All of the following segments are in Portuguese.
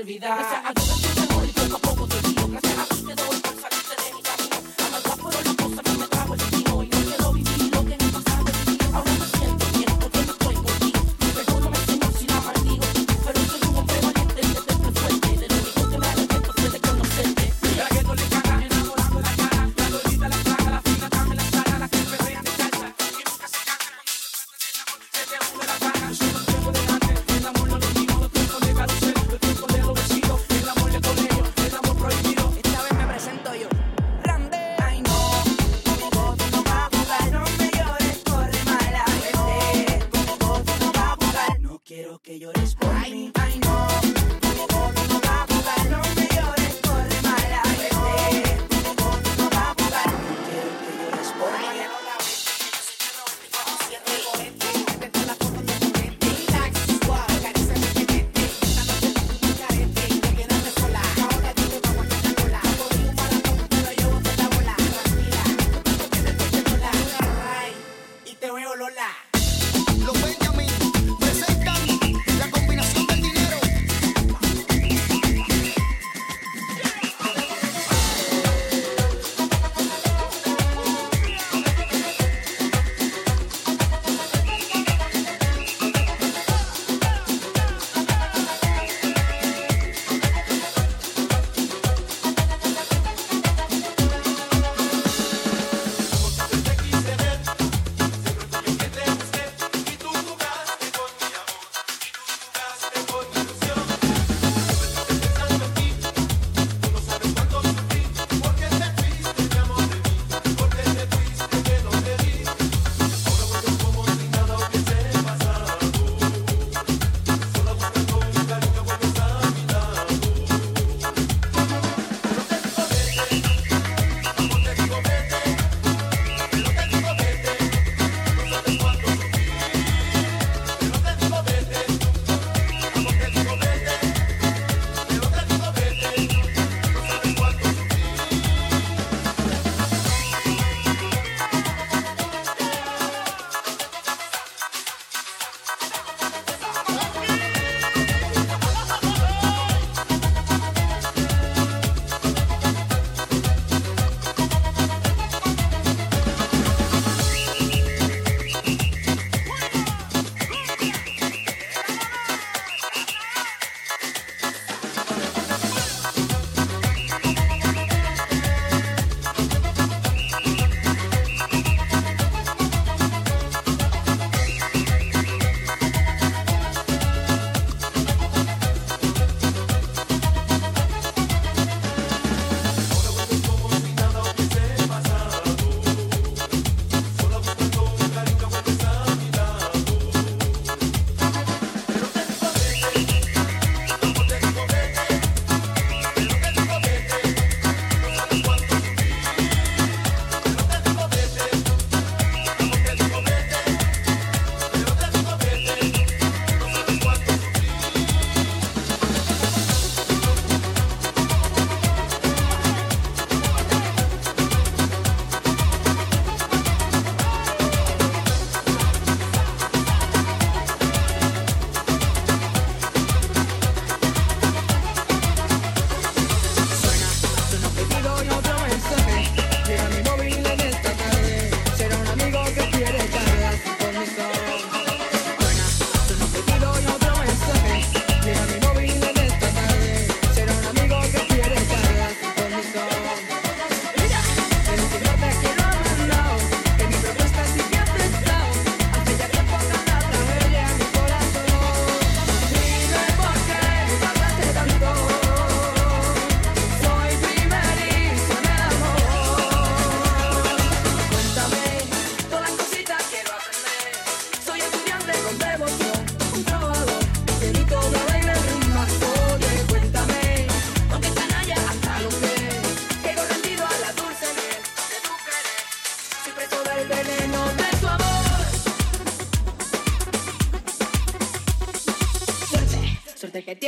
olvidar. que llores por ay, mí. Ay, no.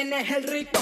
tienes el ritmo.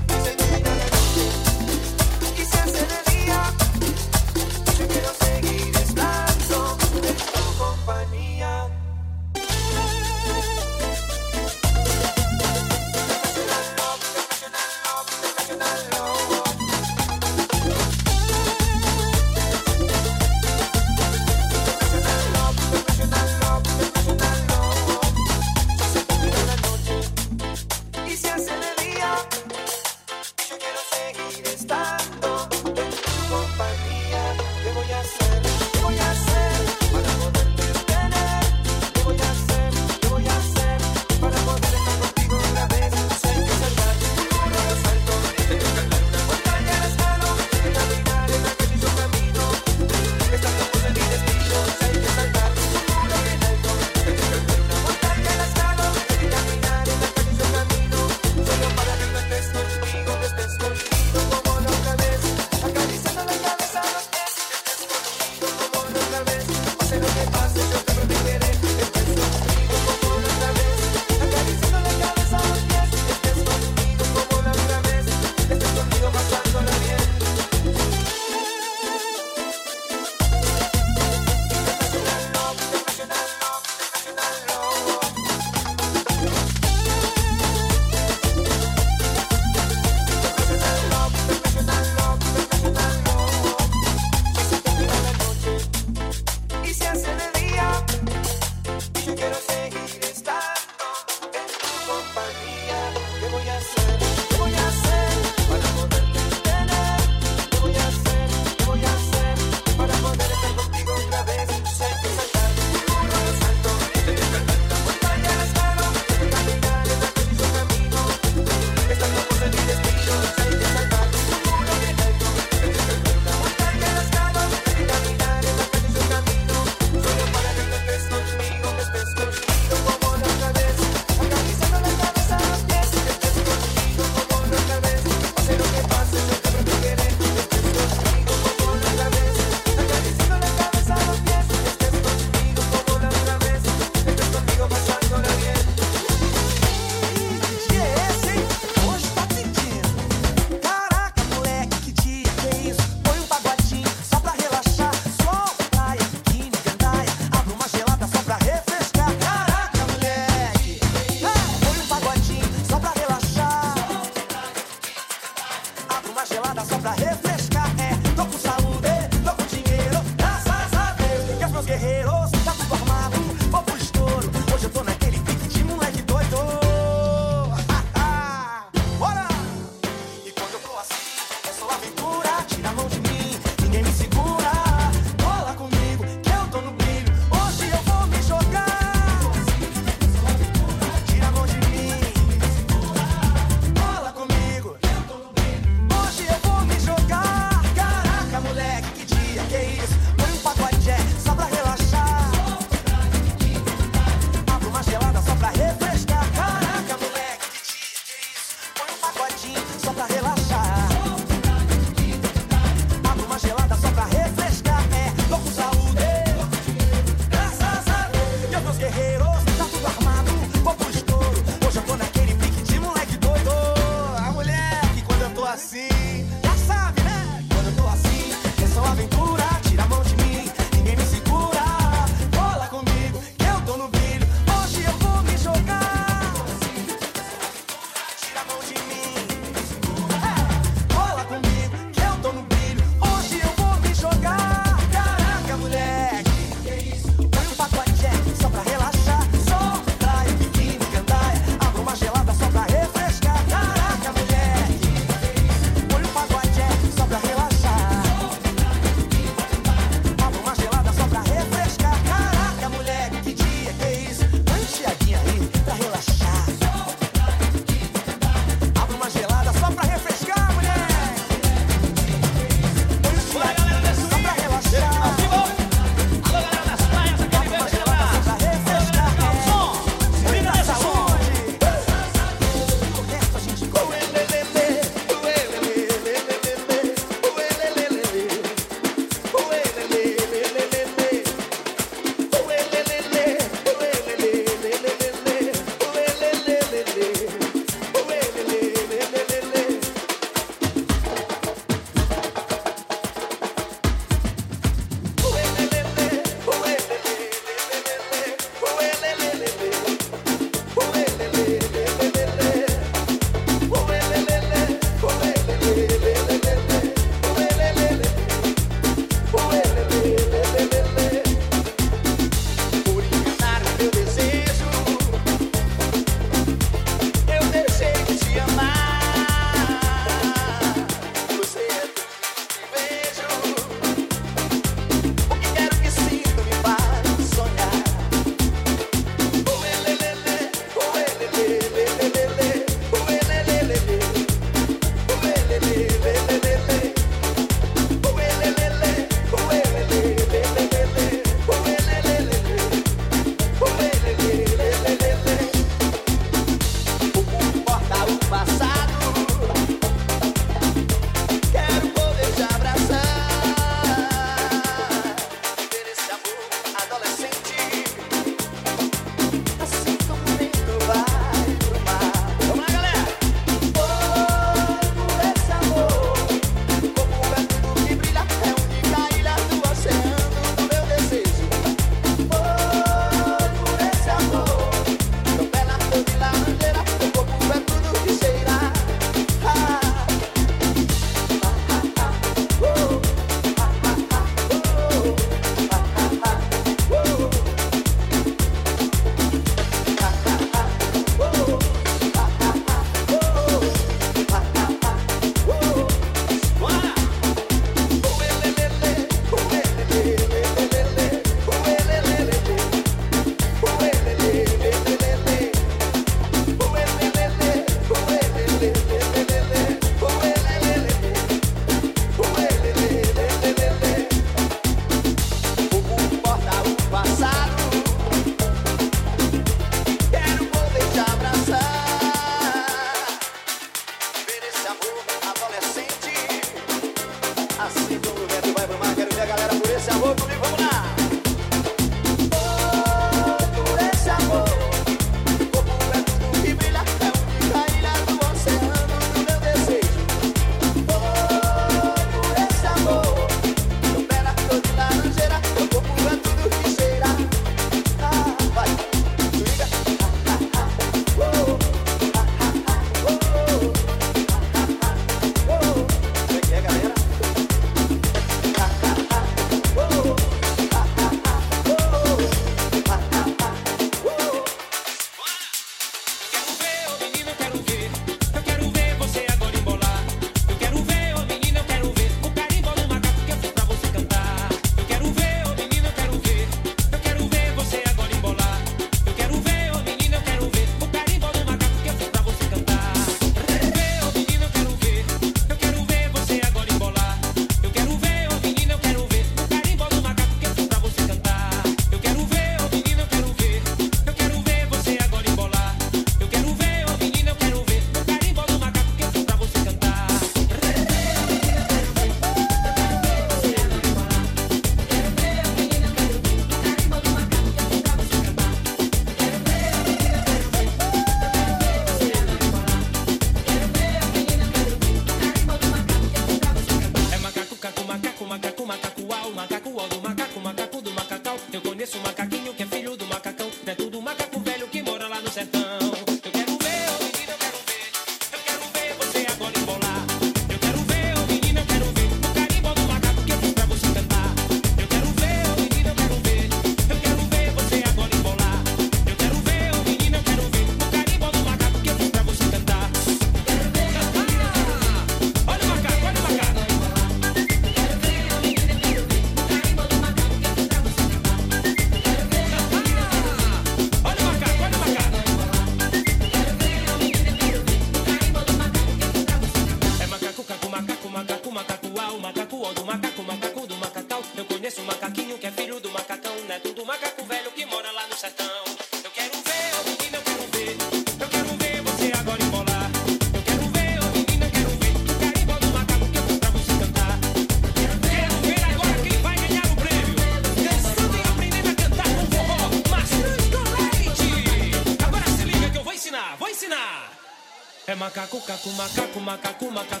Makaka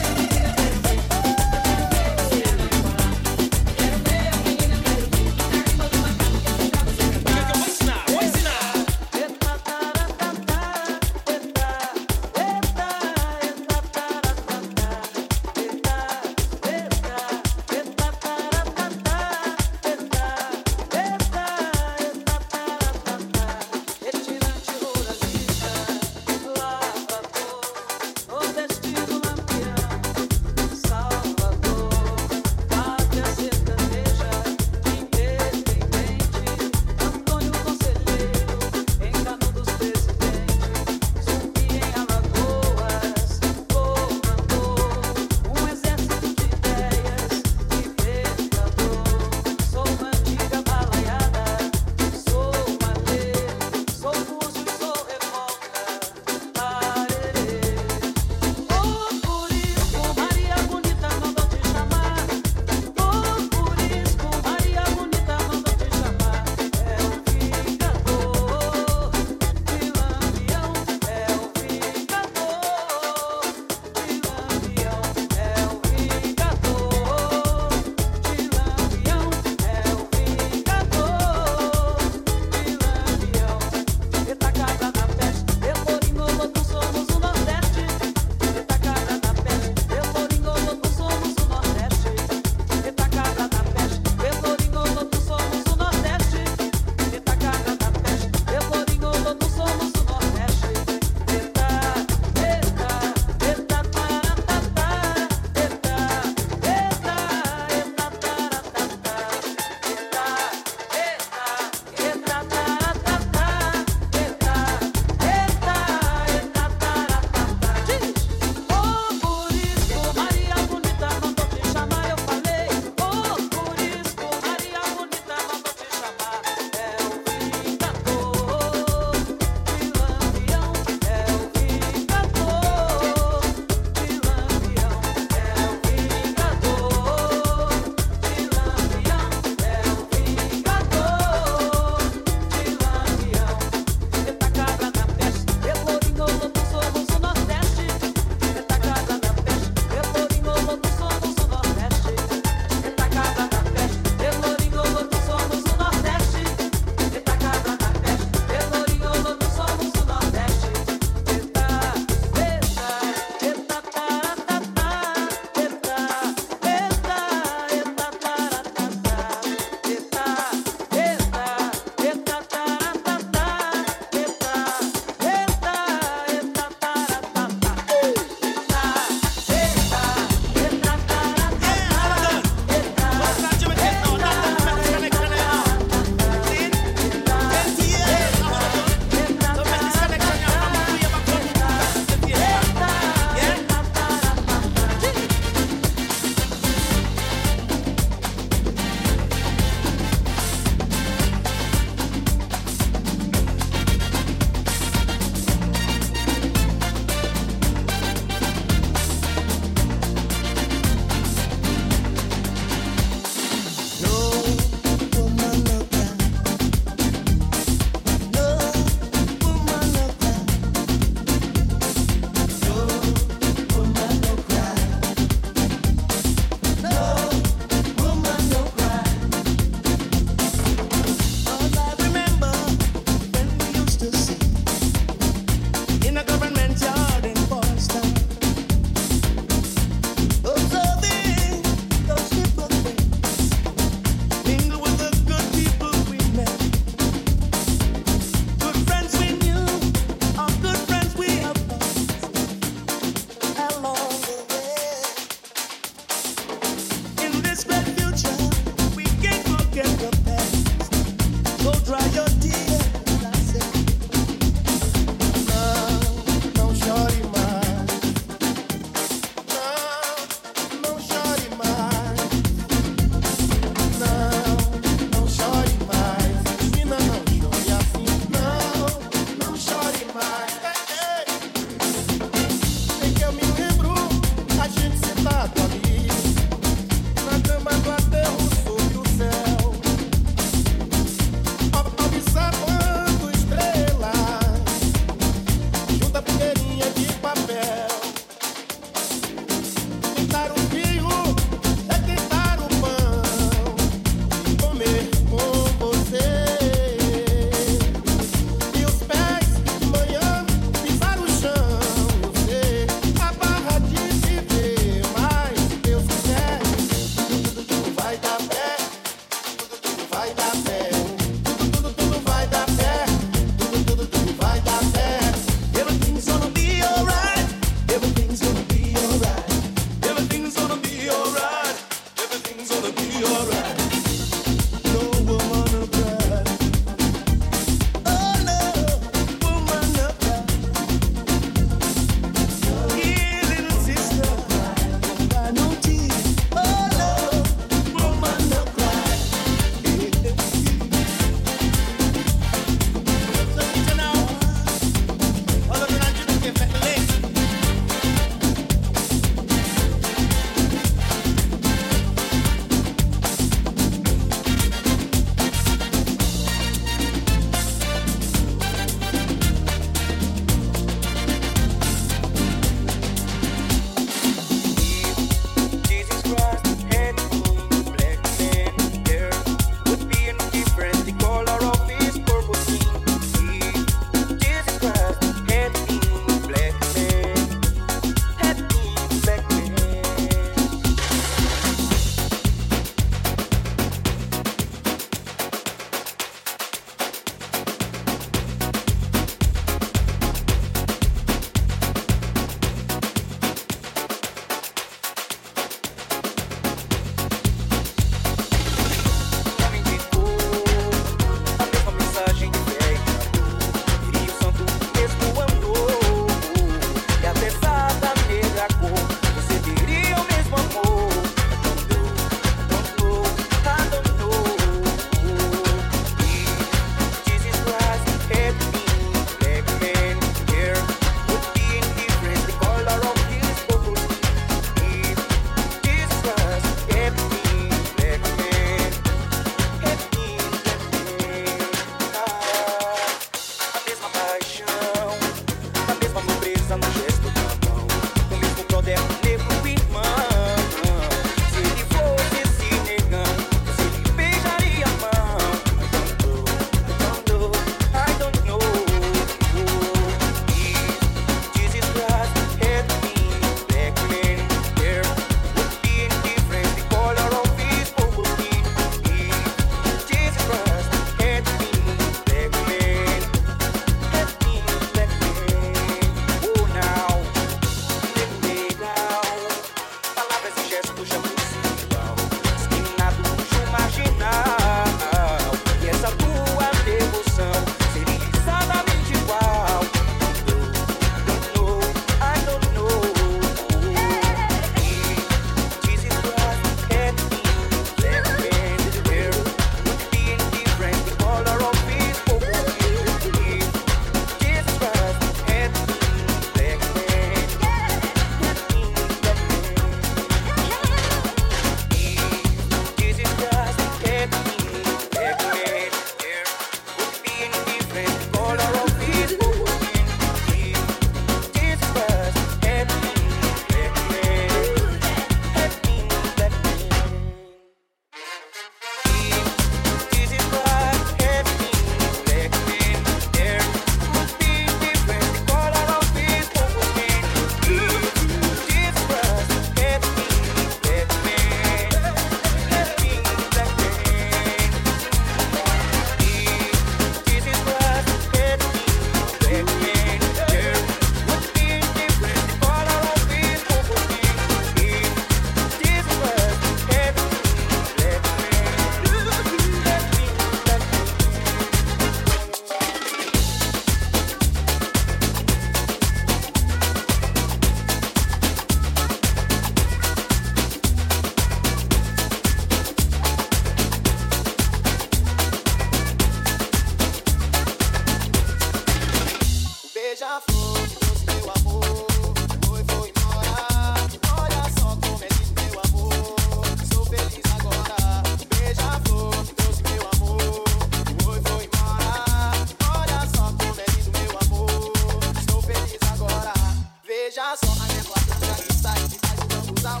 Veja só a névoa branca que sai de trás do bambuzal.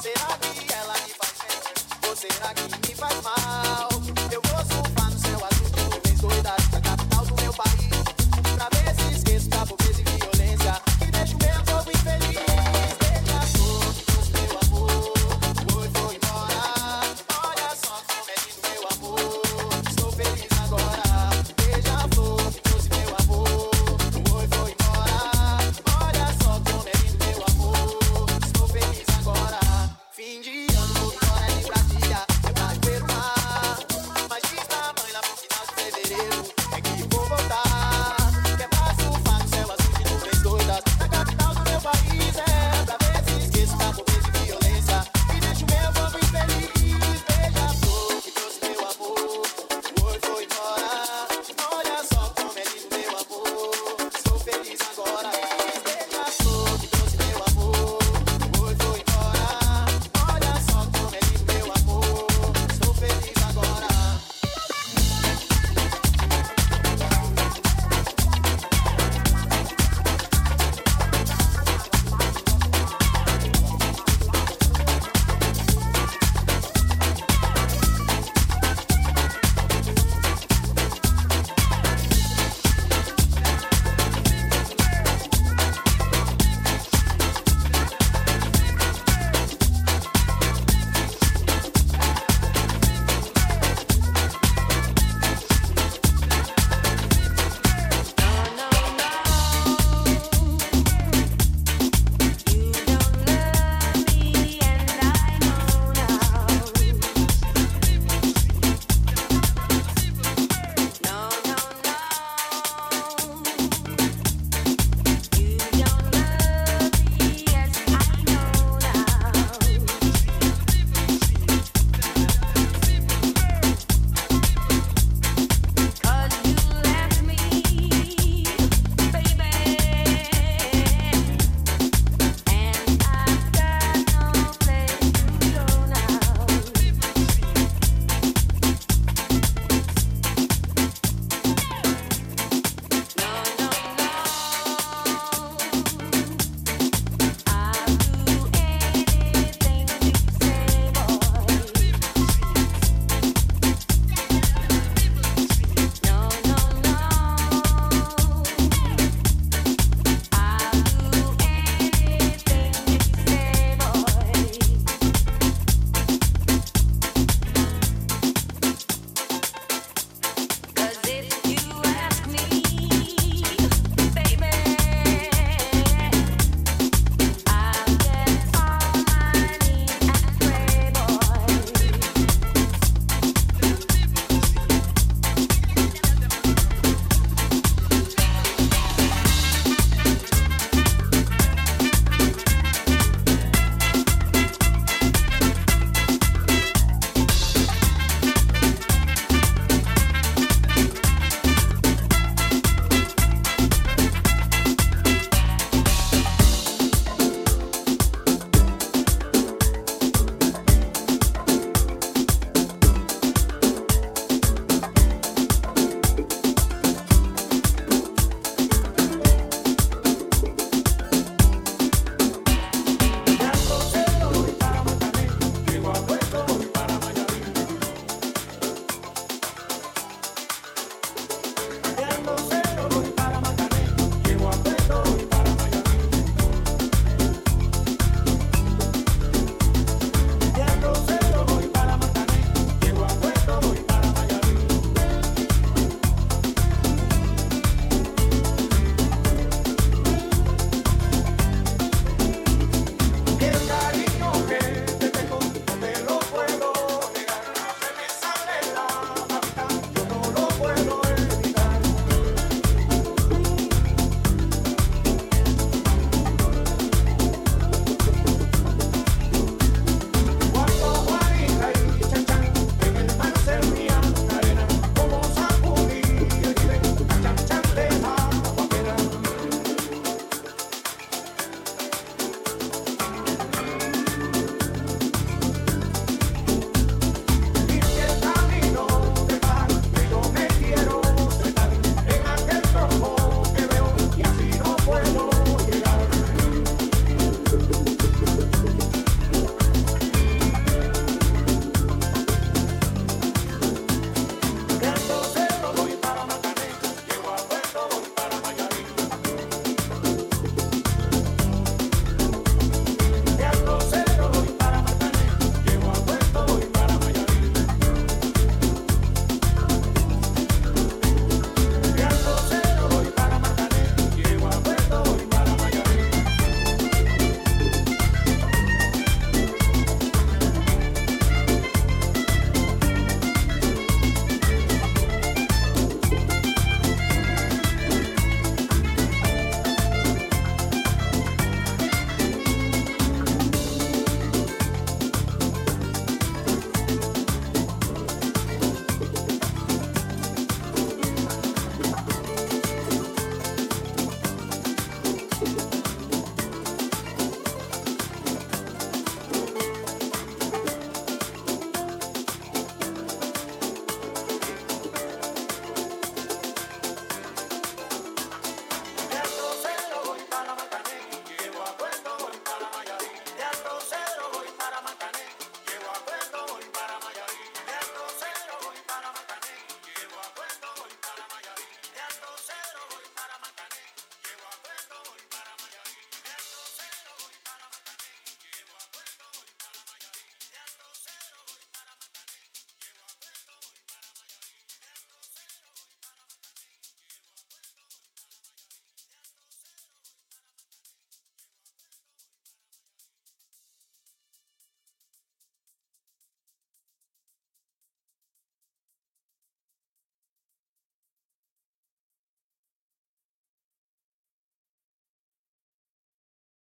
Será que ela me faz bem? Ou será que me faz mal?